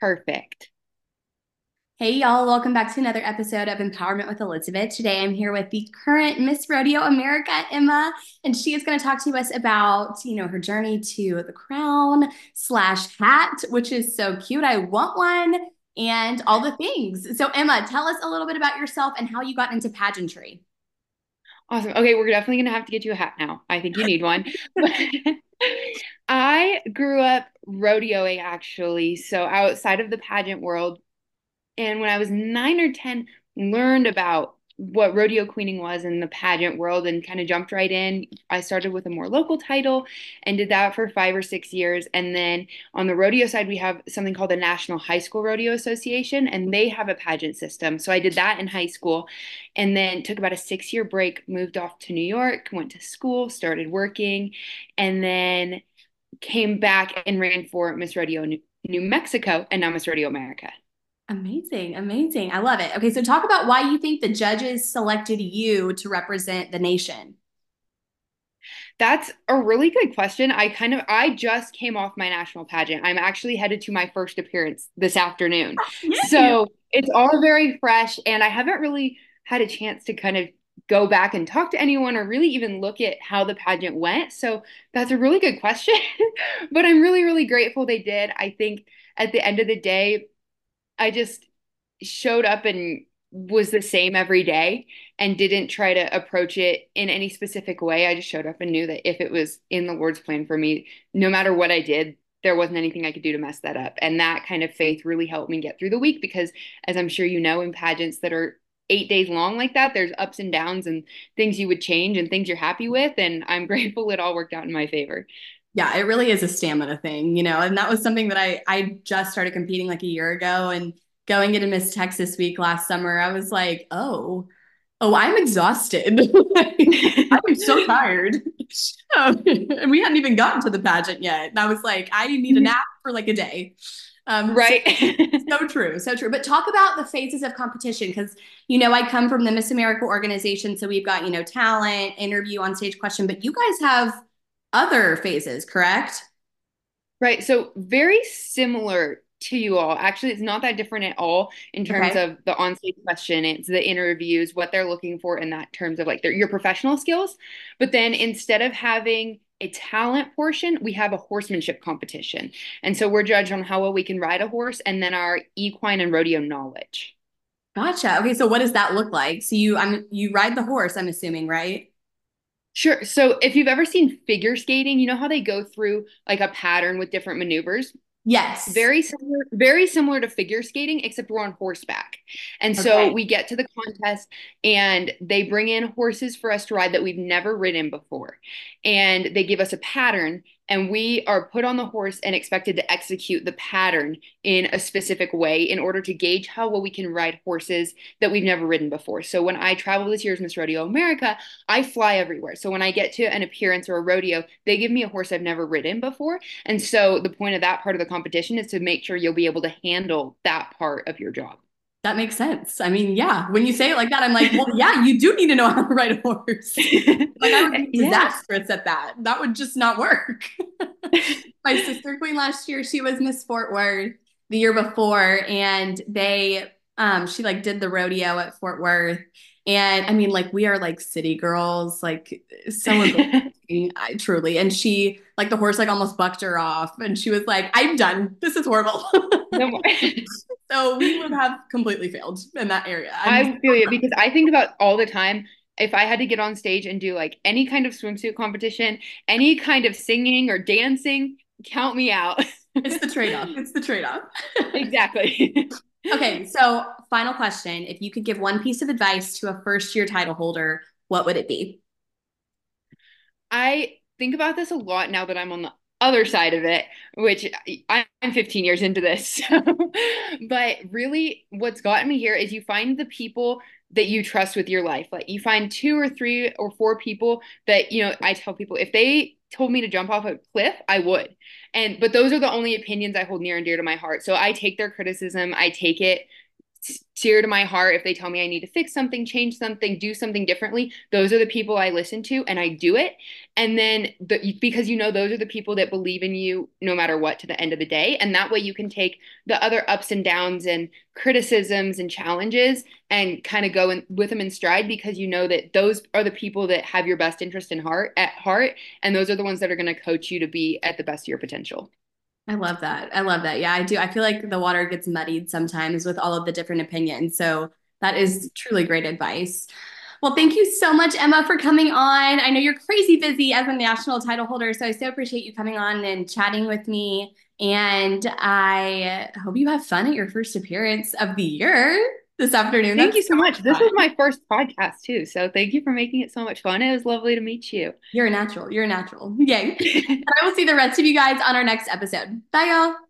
Perfect. Hey, y'all, welcome back to another episode of Empowerment with Elizabeth. Today I'm here with the current Miss Rodeo America, Emma, and she is going to talk to us about, you know, her journey to the crown slash hat, which is so cute. I want one and all the things. So, Emma, tell us a little bit about yourself and how you got into pageantry. Awesome. Okay, we're definitely going to have to get you a hat now. I think you need one. I grew up rodeoing actually. So outside of the pageant world, and when I was nine or 10, learned about what rodeo queening was in the pageant world and kind of jumped right in. I started with a more local title and did that for five or six years. And then on the rodeo side, we have something called the National High School Rodeo Association, and they have a pageant system. So I did that in high school and then took about a six year break, moved off to New York, went to school, started working, and then came back and ran for Miss Rodeo New Mexico and now Miss Rodeo America. Amazing, amazing. I love it. Okay, so talk about why you think the judges selected you to represent the nation. That's a really good question. I kind of I just came off my national pageant. I'm actually headed to my first appearance this afternoon. Oh, so, it's all very fresh and I haven't really had a chance to kind of go back and talk to anyone or really even look at how the pageant went. So, that's a really good question. but I'm really really grateful they did. I think at the end of the day, I just showed up and was the same every day and didn't try to approach it in any specific way. I just showed up and knew that if it was in the Lord's plan for me, no matter what I did, there wasn't anything I could do to mess that up. And that kind of faith really helped me get through the week because, as I'm sure you know, in pageants that are eight days long like that, there's ups and downs and things you would change and things you're happy with. And I'm grateful it all worked out in my favor. Yeah, it really is a stamina thing, you know, and that was something that I I just started competing like a year ago and going into Miss Texas week last summer, I was like, oh, oh, I'm exhausted. I'm so tired. Um, and we hadn't even gotten to the pageant yet. And I was like, I need a nap for like a day. Um, right. So, so, true. So true. But talk about the phases of competition because, you know, I come from the Miss America organization. So we've got, you know, talent, interview, on stage question, but you guys have other phases, correct? Right. So very similar to you all. Actually, it's not that different at all in terms okay. of the on-stage question. It's the interviews, what they're looking for in that terms of like their your professional skills. But then instead of having a talent portion, we have a horsemanship competition. And so we're judged on how well we can ride a horse and then our equine and rodeo knowledge. Gotcha. Okay, so what does that look like? So you I'm you ride the horse, I'm assuming, right? Sure. So if you've ever seen figure skating, you know how they go through like a pattern with different maneuvers? Yes. Very similar, very similar to figure skating, except we're on horseback. And so we get to the contest and they bring in horses for us to ride that we've never ridden before. And they give us a pattern and we are put on the horse and expected to execute the pattern in a specific way in order to gauge how well we can ride horses that we've never ridden before. So when I travel this year's Miss Rodeo America, I fly everywhere. So when I get to an appearance or a rodeo, they give me a horse I've never ridden before. And so the point of that part of the competition is to make sure you'll be able to handle that part of your job. That makes sense. I mean, yeah, when you say it like that, I'm like, well, yeah, you do need to know how to ride a horse. like I would be disastrous yeah. at that. That would just not work. My sister queen last year, she was Miss Fort Worth the year before, and they um she like did the rodeo at Fort Worth. And I mean, like we are like city girls, like so I truly. And she like the horse like almost bucked her off, and she was like, "I'm done. This is horrible." So we would have completely failed in that area. I'm i feel you because I think about all the time if I had to get on stage and do like any kind of swimsuit competition, any kind of singing or dancing, count me out. it's the trade off. It's the trade off. exactly. okay, so final question. If you could give one piece of advice to a first year title holder, what would it be? I think about this a lot now that I'm on the other side of it, which I'm 15 years into this. but really, what's gotten me here is you find the people that you trust with your life. Like you find two or three or four people that, you know, I tell people if they told me to jump off a cliff, I would. And, but those are the only opinions I hold near and dear to my heart. So I take their criticism, I take it dear to my heart, if they tell me I need to fix something, change something, do something differently, those are the people I listen to and I do it. And then the, because you know those are the people that believe in you no matter what to the end of the day. And that way you can take the other ups and downs and criticisms and challenges and kind of go in, with them in stride because you know that those are the people that have your best interest in heart at heart and those are the ones that are going to coach you to be at the best of your potential. I love that. I love that. Yeah, I do. I feel like the water gets muddied sometimes with all of the different opinions. So that is truly great advice. Well, thank you so much, Emma, for coming on. I know you're crazy busy as a national title holder, so I so appreciate you coming on and chatting with me. And I hope you have fun at your first appearance of the year this afternoon. Thank That's you so much. Fun. This is my first podcast too. So thank you for making it so much fun. It was lovely to meet you. You're a natural. You're a natural. Yay. and I will see the rest of you guys on our next episode. Bye, y'all.